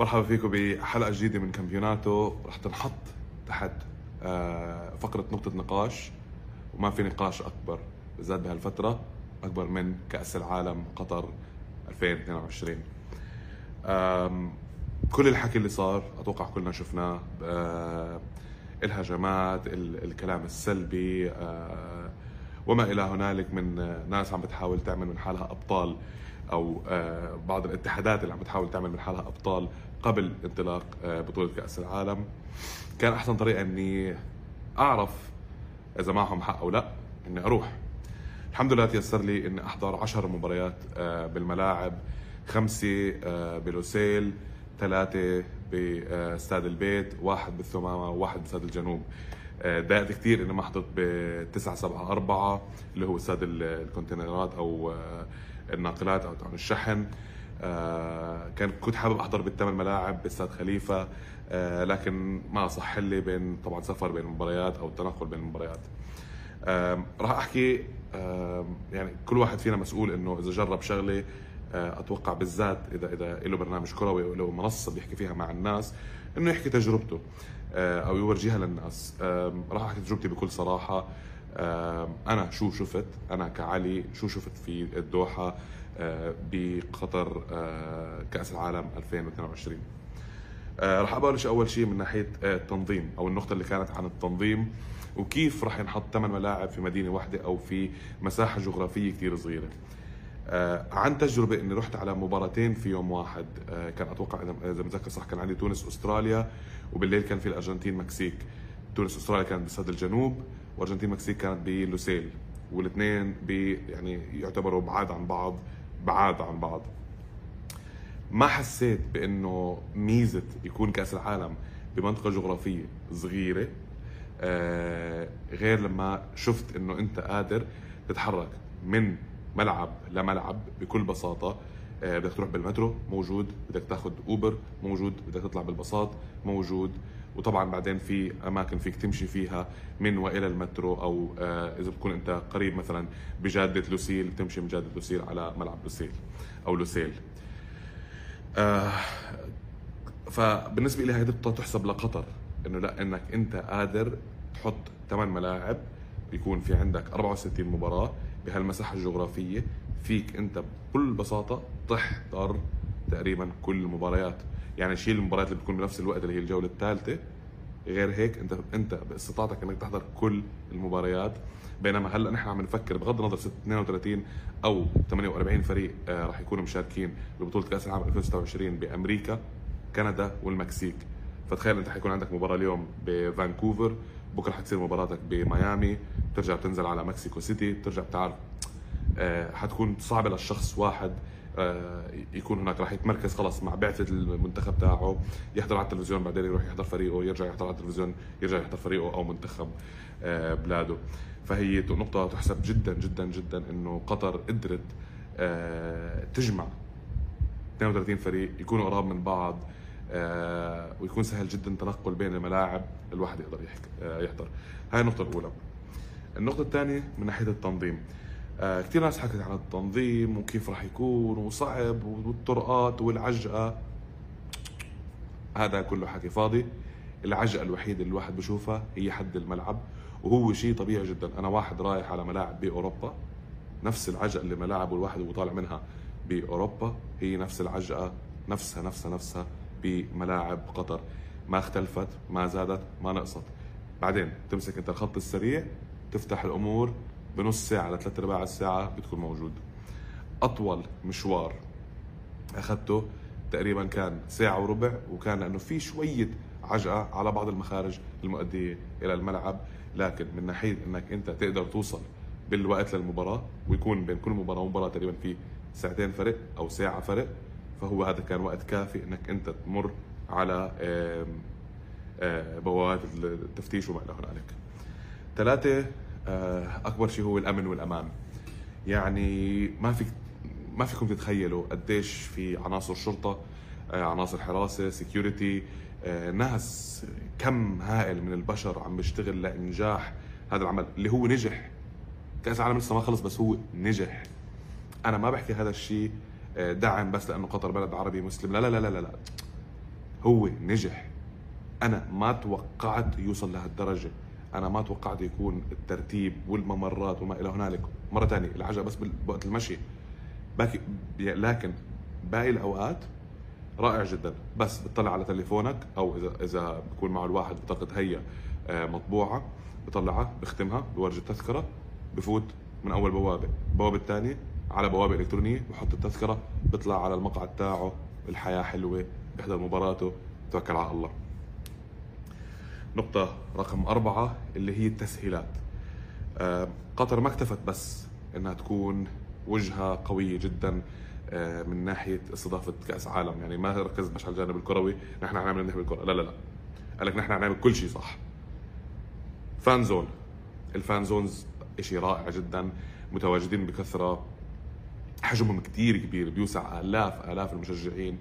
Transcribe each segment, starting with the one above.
مرحبا فيكم بحلقة جديدة من كامبيوناتو. رح تنحط تحت آه، فقرة نقطة نقاش وما في نقاش أكبر. بالذات بهالفترة أكبر من كأس العالم قطر 2022 آم، كل الحكي اللي صار أتوقع كلنا شفناه آه، الهجمات ال- الكلام السلبي آه، وما إلى هنالك من ناس عم بتحاول تعمل من حالها أبطال أو بعض الاتحادات اللي عم بتحاول تعمل من حالها أبطال. قبل انطلاق آه، بطولة كأس العالم. كان أحسن طريقة إني أعرف إذا معهم حق أو لا إني أروح. الحمد لله تيسر لي إني أحضر عشر مباريات آه، بالملاعب. خمسة آه، بلوسيل ثلاثة باستاد البيت واحد بالثمامة وواحد باستاد الجنوب. ضايقت كثير إني ما حضرت ب 974 اللي هو استاد ال- الكونتينرات أو الناقلات أو الشحن. كان كنت حابب أحضر بالثمان ملاعب باستاد خليفة آه، لكن ما صح لي بين طبعا سفر بين المباريات أو التنقل بين المباريات آم، راح أحكي يعني كل واحد فينا مسؤول إنه إذا جرب شغلة آه، أتوقع بالذات إذا إذا له برنامج كروي أو له منصة بيحكي فيها مع الناس إنه يحكي تجربته آه، أو يورجيها للناس. راح أحكي تجربتي بكل صراحة. أنا شو شفت؟ أنا كعلي شو شفت في الدوحة؟ آه، بقطر آه، كأس العالم 2022 آه، راح أبلش أول شيء من ناحية آه، التنظيم أو النقطة اللي كانت عن التنظيم وكيف راح ينحط ثمان ملاعب في مدينة واحدة أو في مساحة جغرافية كثير صغيرة. آه، عن تجربة إني رحت على مباراتين في يوم واحد. آه، كان أتوقع اذا متذكر صح كان عندي تونس أستراليا وبالليل كان في الأرجنتين مكسيك. تونس أستراليا كانت بإستاد الجنوب وأرجنتين مكسيك كانت بلوسيل والاثنين يعني يعتبروا بعاد عن بعض. بعاد عن بعض. ما حسيت بأنه ميزة يكون كأس العالم بمنطقة جغرافية صغيرة؟ آه، غير لما شفت إنه أنت قادر تتحرك من ملعب لملعب بكل بساطة. آه، بدك تروح بالمترو موجود. بدك تاخذ أوبر موجود. بدك تطلع بالباصات موجود. وطبعا بعدين في أماكن فيك تمشي فيها من وإلى المترو أو آه، إذا بتكون أنت قريب مثلا بجادة لوسيل تمشي من جادة لوسيل على ملعب لوسيل أو لوسيل. آه، فبالنسبة لي هذه نقطة تحسب لقطر إنه لا إنك أنت قادر تحط ثمان ملاعب بيكون في عندك 64 مباراة بهالمساحة الجغرافية فيك أنت بكل بساطة تحضر تقريبا كل المباريات. يعني شيل المباريات اللي بتكون بنفس الوقت اللي هي الجولة الثالثة. غير هيك انت انت باستطاعتك انك تحضر كل المباريات. بينما هلأ نحن عم نفكر بغض النظر 32 أو 48 فريق آه، راح يكونوا مشاركين ببطولة كأس العالم 2026 بأمريكا كندا والمكسيك. فتخيل انت حيكون عندك مباراة اليوم بفانكوفر بكرة حتصير مباراتك بميامي بترجع بتنزل على مكسيكو سيتي بترجع بتعرف آه، حتكون صعبة للشخص واحد. يكون هناك راح يتمركز خلص مع بعثة المنتخب تاعه يحضر على التلفزيون بعدين يروح يحضر فريقه يرجع يحضر على التلفزيون يرجع يحضر فريقه أو منتخب آه، بلاده. فهي نقطة تحسب جدا جدا جدا إنه قطر قدرت آه، تجمع 32 فريق يكونوا قراب من بعض آه، ويكون سهل جدا التنقل بين الملاعب الواحد يقدر آه، يحضر. هاي النقطة الأولى. النقطة الثانية من ناحية التنظيم. آه، كثير ناس حكت عن التنظيم وكيف راح يكون وصعب والطرقات والعجقة. هذا كله حكي فاضي. العجقة الوحيدة اللي الواحد بشوفها هي حد الملعب وهو شيء طبيعي جدا. أنا واحد رايح على ملاعب بأوروبا نفس العجقة اللي ملاعب الواحد وهو طالع منها بأوروبا هي نفس العجقة نفسها نفسها نفسها بملاعب قطر. ما اختلفت ما زادت ما نقصت. بعدين تمسك أنت الخط السريع تفتح الأمور بنص ساعة لثلاث أرباع الساعة بتكون موجود أطول مشوار أخذته تقريبا كان ساعة وربع وكان لأنه في شوية عجقة على بعض المخارج المؤدية إلى الملعب لكن من ناحية إنك أنت تقدر توصل بالوقت للمباراة ويكون بين كل مباراة ومباراة تقريبا في ساعتين فرق أو ساعة فرق فهو هذا كان وقت كافي إنك أنت تمر على آه، بوابات التفتيش وما إلى هنالك. ثلاثة آه، أكبر شيء هو الأمن والأمان. يعني ما فيك ما فيكم تتخيلوا قديش في عناصر شرطة آه، عناصر حراسة security ناس كم هائل من البشر عم بيشتغل لإنجاح هذا العمل اللي هو نجح. كأس العالم لسه ما خلص بس هو نجح. أنا ما بحكي هذا الشيء آه، دعم بس لأنه قطر بلد عربي مسلم. لا لا لا لا, لا. هو نجح. أنا ما توقعت يوصل لهالدرجة. أنا ما توقعت يكون الترتيب والممرات وما إلى هنالك مرة ثانية العجله بس بوقت المشي. باقي لكن باقي الأوقات رائع جدا. بس بتطلع على تليفونك أو اذا إذا بكون معه الواحد بطاقة هي آه، مطبوعة بطلعها بختمها بورجي التذكرة بفوت من أول بوابة. البوابه الثانية على بوابة إلكترونية بحط التذكرة بيطلع على المقعد تاعه الحياة حلوة بيحضر مباراته توكل على الله. نقطة رقم أربعة اللي هي التسهيلات. آه، قطر ما اكتفت بس إنها تكون وجهة قوية جدا آه، من ناحية استضافة كأس عالم. يعني ما ركزت بس على الجانب الكروي نحن حنعمل نحن بالكرة. لا لا لا. قال لك نحن حنعمل كل شيء صح. fan zone. ال fan zones شيء رائع جدا متواجدين بكثرة حجمهم كتير كبير بيوسع آلاف آلاف المشجعين.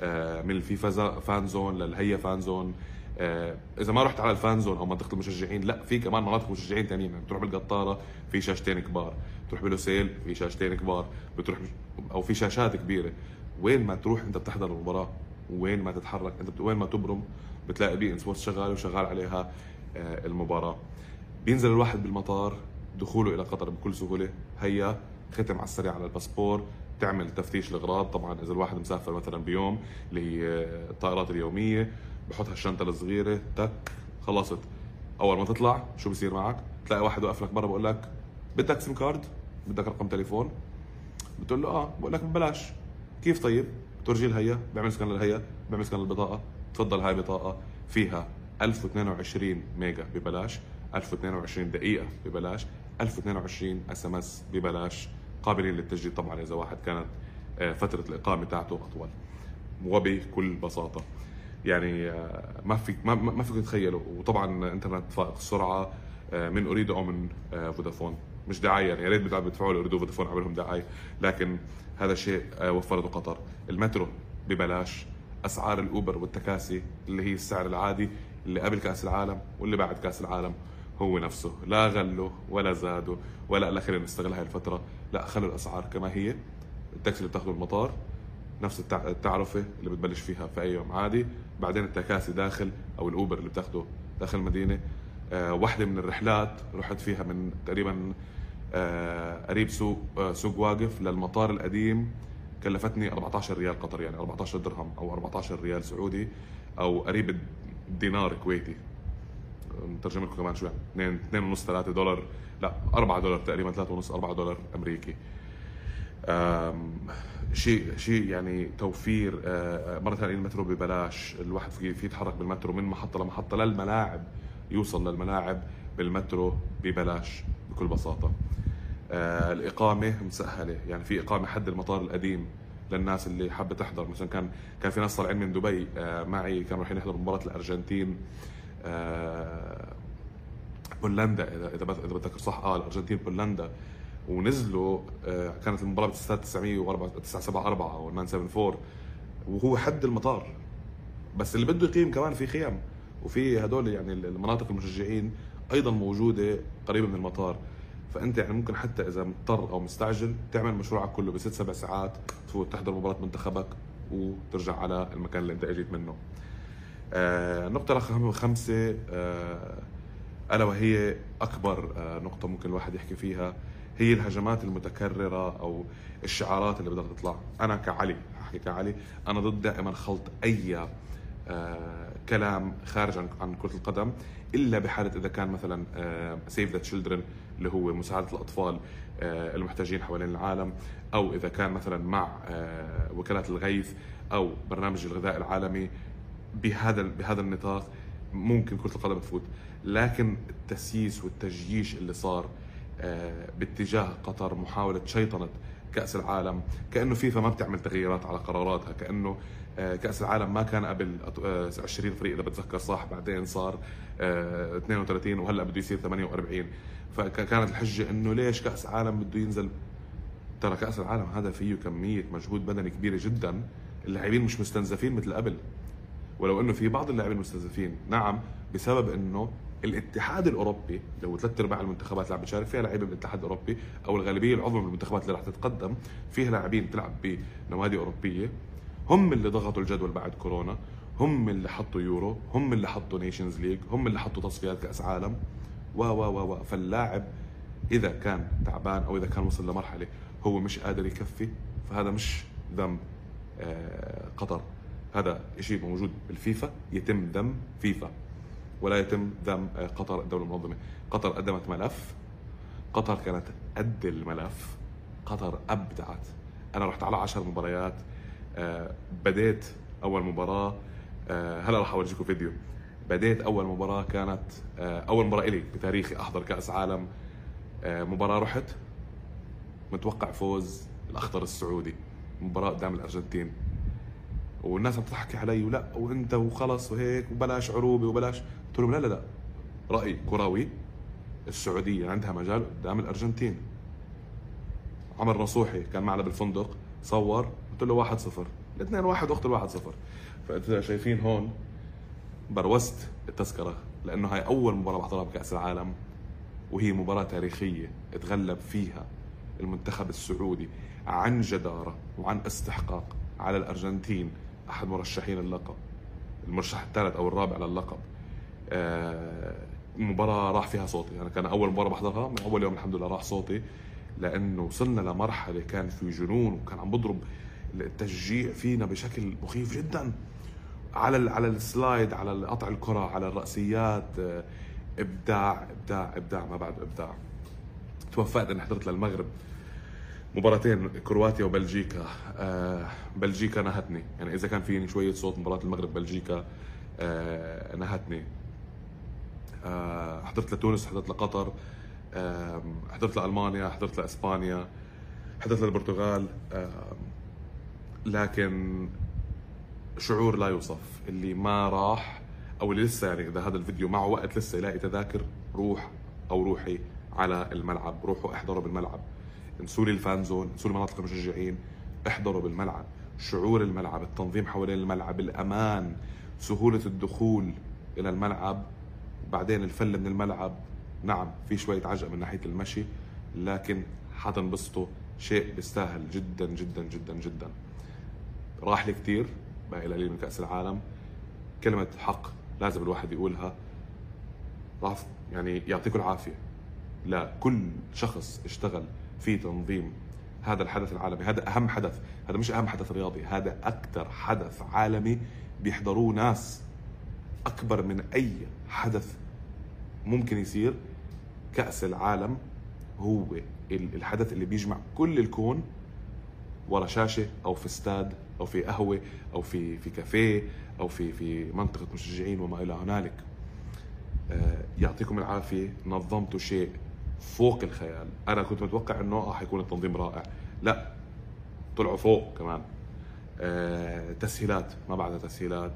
آه، من الفيفا fan zone للهيا fan zone. إذا ما رحت على ال fan zone أو منطقه المشجعين لا في كمان مناطق مشجعين ثانيين يعني بتروح بالكتارا في شاشتين كبار بتروح بلوسيل في شاشتين كبار بتروح أو في شاشات كبيرة. وين ما تروح أنت بتحضر المباراة وين ما تتحرك أنت وين ما تبرم بتلاقي بي إن سبورتس شغال وشغال عليها آه، المباراة. بينزل الواحد بالمطار دخوله إلى قطر بكل سهولة. هيا ختم على السريع على الباسبور تعمل تفتيش الأغراض. طبعا إذا الواحد مسافر مثلا بيوم اللي هي الطائرات اليومية بحط هالشنطه الصغيره تك خلصت. أول ما تطلع شو بصير معك؟ تلاقي واحد واقف لك برا بقول لك بدك SIM card بدك رقم تليفون؟ بتقول له آه. بقول لك ببلاش. كيف طيب؟ بتورجي الهيا بيعمل scan للهيا بيعمل scan للبطاقة. تفضل هاي بطاقة فيها 1022 ميجا ببلاش 1022 دقيقة ببلاش 1022 SMS ببلاش. قابلين للتسجيل طبعا إذا واحد كانت آه، فترة الإقامة تاعته أطول. وبكل بساطة. يعني آه، ما فيك ما, ما فيك تتخيله. وطبعا إنترنت فائق السرعه آه، من أوريدو أو من فودافون. مش دعايه يعني يا ريت بيدفعوا له أوريدو فودافون عملهم دعايه لكن هذا شيء وفرته قطر. المترو ببلاش أسعار الأوبر والتكاسي اللي هي السعر العادي اللي قبل كأس العالم واللي بعد كأس العالم هو نفسه. لا غلوا ولا زادوا ولا قال خلينا نستغل هاي الفترة. لا خلوا الأسعار كما هي. التاكسي اللي بتاخذه المطار نفس التعرفة اللي بتبلش فيها في أي يوم عادي. بعدين التكاسي داخل أو الأوبر اللي بتاخده داخل المدينة. آه واحدة من الرحلات رحت فيها من تقريبا آه قريب سوق آه سوق واقف للمطار القديم. كلفتني 14 ريال قطري يعني 14 درهم أو 14 ريال سعودي أو قريب دينار كويتي. نترجم لكم كمان شوي. 2 2 ونص 3 دولار. لا 4 دولار تقريبا 3 ونص 4 دولار أمريكي. شيء شيء يعني توفير آه، مرة ثانية المترو ببلاش الواحد في يتحرك بالمترو من محطة لمحطة للملاعب يوصل للملاعب بالمترو ببلاش بكل بساطة. آه، الإقامة مسهلة يعني في إقامة حد المطار القديم للناس اللي حابة تحضر. مثلا كان كان في ناس طالعين من دبي آه، معي كانوا رايحين يحضروا مباراة الأرجنتين بولندا إذا إذا بتذكر صح آه الأرجنتين بولندا. ونزلوا آه، كانت المباراة بتستاد 904 974 أو 974 وهو حد المطار. بس اللي بده يقيم كمان في خيام وفي هدول يعني المناطق المشجعين أيضا موجودة قريبة من المطار. فأنت يعني ممكن حتى إذا مضطر أو مستعجل تعمل مشروعك كله بست سبع ساعات تفوت تحضر مباراة منتخبك وترجع على المكان اللي أنت إجيت منه. آه نقطة رقم خمسة آه ألا وهي أكبر آه نقطة ممكن الواحد يحكي فيها. هي الهجمات المتكررة أو الشعارات اللي بدها تطلع، أنا كعلي أحكي كعلي أنا ضد دائما خلط أي آه كلام خارج عن كرة القدم إلا بحالة إذا كان مثلا سيف ذا تشيلدرن اللي هو مساعدة الأطفال آه المحتاجين حوالين العالم أو إذا كان مثلا مع آه وكالات الغيث أو برنامج الغذاء العالمي بهذا بهذا النطاق ممكن كرة القدم تفوت. لكن التسييس والتجييش اللي صار باتجاه قطر محاولة شيطنة كأس العالم. كأنه فيفا ما بتعمل تغييرات على قراراتها. كأنه آه، كأس العالم ما كان قبل 20 آه، فريق إذا بتذكر صح بعدين صار 32 وهلأ بده يصير 48 فكانت الحجة إنه ليش كأس عالم بده ينزل؟ ترى كأس العالم هذا فيه كمية مجهود بدني كبيرة جدا. اللاعبين مش مستنزفين مثل قبل. ولو إنه في بعض اللاعبين مستنزفين. نعم بسبب إنه الاتحاد الأوروبي هو ثلاث أرباع المنتخبات اللي عم بتشارك فيها لعيبه من الاتحاد الأوروبي أو الغالبية العظمى من المنتخبات اللي رح تتقدم فيها لاعبين تلعب بنوادي أوروبية. هم اللي ضغطوا الجدول بعد كورونا هم اللي حطوا يورو هم اللي حطوا Nations League هم اللي حطوا تصفيات كأس عالم. و و و و فاللاعب إذا كان تعبان أو إذا كان وصل لمرحلة هو مش قادر يكفي فهذا مش ذنب آه، قطر. هذا شيء موجود بالفيفا يتم ذم فيفا. ولا يتم ذم آه، قطر الدولة المنظمة. قطر قدمت ملف. قطر كانت قد الملف. قطر أبدعت. أنا رحت على عشر مباريات آه، بديت أول مباراة. هلا راح أورجيكم فيديو. بديت أول مباراة كانت أول مباراة إلي بتاريخي أحضر كأس عالم. مباراة رحت. متوقع فوز الأخضر السعودي. مباراة قدام الأرجنتين. والناس عم تحكي علي ولا وانت وخلص وهيك وبلاش عروبة وبلاش. قلت لهم لا لا لا رأي كروي السعودية عندها مجال قدام الأرجنتين. عمر نصوحي كان معنا بالفندق صور قلت له 1 0 الاثنين واحد واخت الواحد صفر. فانتوا شايفين هون بروزت التذكرة لأنه هاي أول مباراة بحضرها بكأس العالم وهي مباراة تاريخية تغلب فيها المنتخب السعودي عن جدارة وعن استحقاق على الأرجنتين. أحد مرشحين اللقب. المرشح الثالث أو الرابع للقب. المباراة آه، راح فيها صوتي. يعني كان أول مباراة بحضرها من أول يوم الحمد لله راح صوتي لأنه وصلنا لمرحلة كان في جنون وكان عم بضرب التشجيع فينا بشكل مخيف جدا. على على السلايد على قطع الكرة على الرأسيات آه، إبداع إبداع إبداع ما بعد إبداع. توفقت إني حضرت للمغرب. مباراتين كرواتيا وبلجيكا. آه بلجيكا نهتني. يعني إذا كان فيني شوية صوت مباراة المغرب بلجيكا آه نهتني. آه حضرت لتونس حضرت لقطر حضرت لألمانيا حضرت لإسبانيا حضرت للبرتغال لكن شعور لا يوصف. اللي ما راح أو اللي لسه يعني إذا هذا الفيديو معه وقت لسه يلاقي تذاكر روح أو روحي على الملعب روحوا احضروا بالملعب. انسوا لي الفان زون انسوا لي مناطق المشجعين احضروا بالملعب. شعور الملعب التنظيم حوالين الملعب الأمان سهولة الدخول إلى الملعب. بعدين الفل من الملعب. نعم في شوية عجقة من ناحية المشي لكن حتنبسطوا شيء بيستاهل جدا جدا جدا جدا. راح لي كثير باقي قليل من كأس العالم. كلمة حق لازم الواحد يقولها. راح يعني يعطيكم العافية. لكل شخص اشتغل في تنظيم هذا الحدث العالمي. هذا أهم حدث. هذا مش أهم حدث رياضي هذا أكثر حدث عالمي بيحضروه ناس أكبر من أي حدث ممكن يصير. كأس العالم هو الحدث اللي بيجمع كل الكون ورا شاشة أو في استاد أو في قهوة أو في في كافيه أو في في منطقة مشجعين وما إلى هنالك. آه، يعطيكم العافية. نظمتوا شيء فوق الخيال. أنا كنت متوقع إنه آه حيكون التنظيم رائع. لا طلعوا فوق كمان. آه تسهيلات ما بعدها تسهيلات.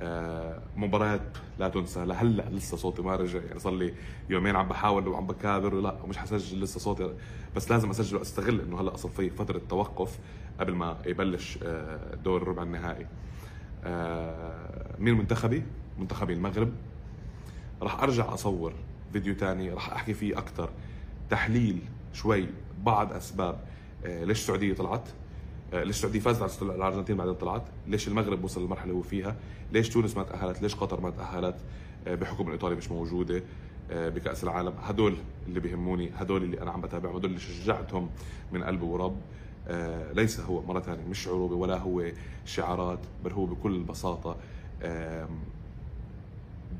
آه مباريات لا تنسى. لهلا لسه صوتي ما رجع. يعني صار لي يومين عم بحاول وعم بكابر لا مش حسجل لسه صوتي. بس لازم اسجل واستغل إنه هلا أصلا في فترة توقف قبل ما يبلش آه دور الربع النهائي. آه مين منتخبي؟ منتخبي المغرب. راح أرجع أصور فيديو تاني راح أحكي فيه أكثر تحليل شوي بعض أسباب. آه، ليش السعودية طلعت؟ آه، ليش السعودية فازت على الأرجنتين بعدين طلعت؟ ليش المغرب وصل للمرحلة اللي هو فيها؟ ليش تونس ما تأهلت؟ ليش قطر ما تأهلت؟ آه، بحكم إيطاليا مش موجودة بكأس العالم. هدول اللي بيهموني هدول اللي أنا عم بتابعهم هدول اللي شجعتهم من قلب ورب. ليس هو مرة ثانية مش عروبة ولا هو شعارات بل هو بكل بساطة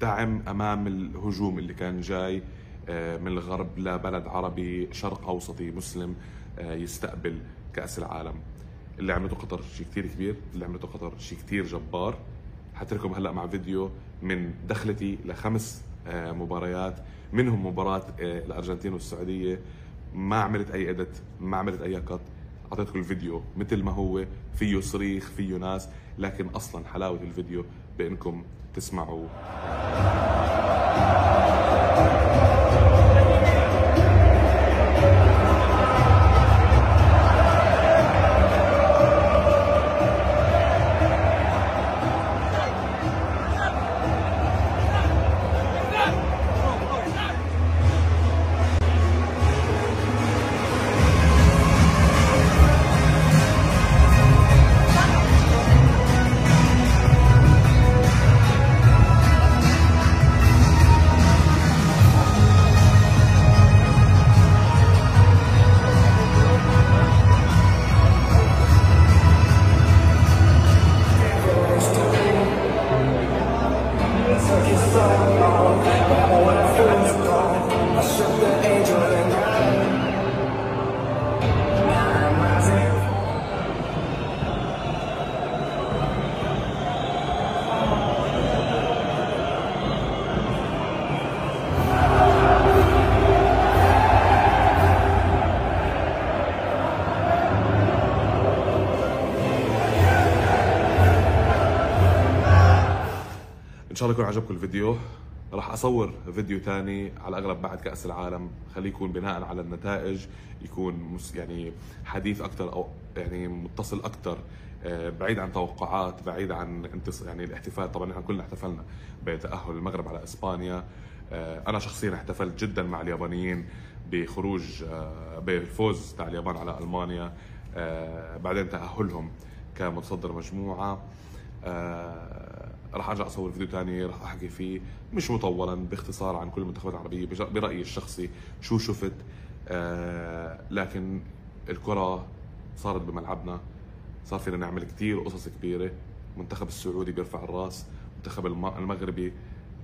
دعم أمام الهجوم اللي كان جاي آه، من الغرب لبلد عربي شرق أوسطي مسلم آه، يستقبل كأس العالم. اللي عملته قطر شيء كثير كبير اللي عملته قطر شيء كثير جبار. حتركم هلأ مع فيديو من دخلتي لخمس آه، مباريات منهم مباراة الأرجنتين والسعودية. ما عملت أي إدت ما عملت أي قط أعطيتكم الفيديو مثل ما هو. فيه صريخ فيه ناس لكن أصلا حلاوة الفيديو بأنكم تسمعوا. شاء الله يكون عجبكم الفيديو. راح أصور فيديو ثاني على الاغلب بعد كأس العالم. خليه يكون بناء على النتائج يكون يعني حديث أكثر أو يعني متصل أكثر آه، بعيد عن توقعات بعيد عن. يعني الاحتفال. طبعا إحنا كلنا احتفلنا بتأهل المغرب على إسبانيا. آه، أنا شخصيا احتفلت جدا مع اليابانيين بخروج آه، بالفوز تاع اليابان على ألمانيا. بعدين تأهلهم كمتصدر مجموعة. راح أرجع أصور فيديو ثاني راح أحكي فيه مش مطولا باختصار عن كل المنتخبات العربية برأيي الشخصي شو شفت لكن الكرة صارت بملعبنا صار فينا نعمل كثير قصص كبيرة. المنتخب السعودي بيرفع الراس المنتخب المغربي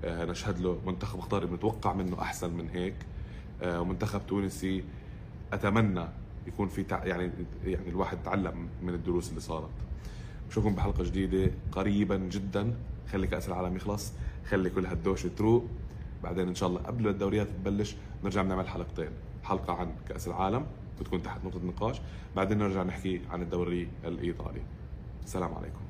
آه، نشهد له منتخب قطري بنتوقع منه أحسن من هيك. آه، ومنتخب تونسي أتمنى يكون في يعني يعني الواحد تعلم من الدروس اللي صارت. بشوفكم بحلقة جديدة قريبا جدا. خلي كأس العالم يخلص. خلي كل هالدوشة تروق. بعدين إن شاء الله قبل الدوريات تبلش نرجع نعمل حلقتين. حلقة عن كأس العالم بتكون تحت نقطة نقاش. بعدين نرجع نحكي عن الدوري الإيطالي. السلام عليكم.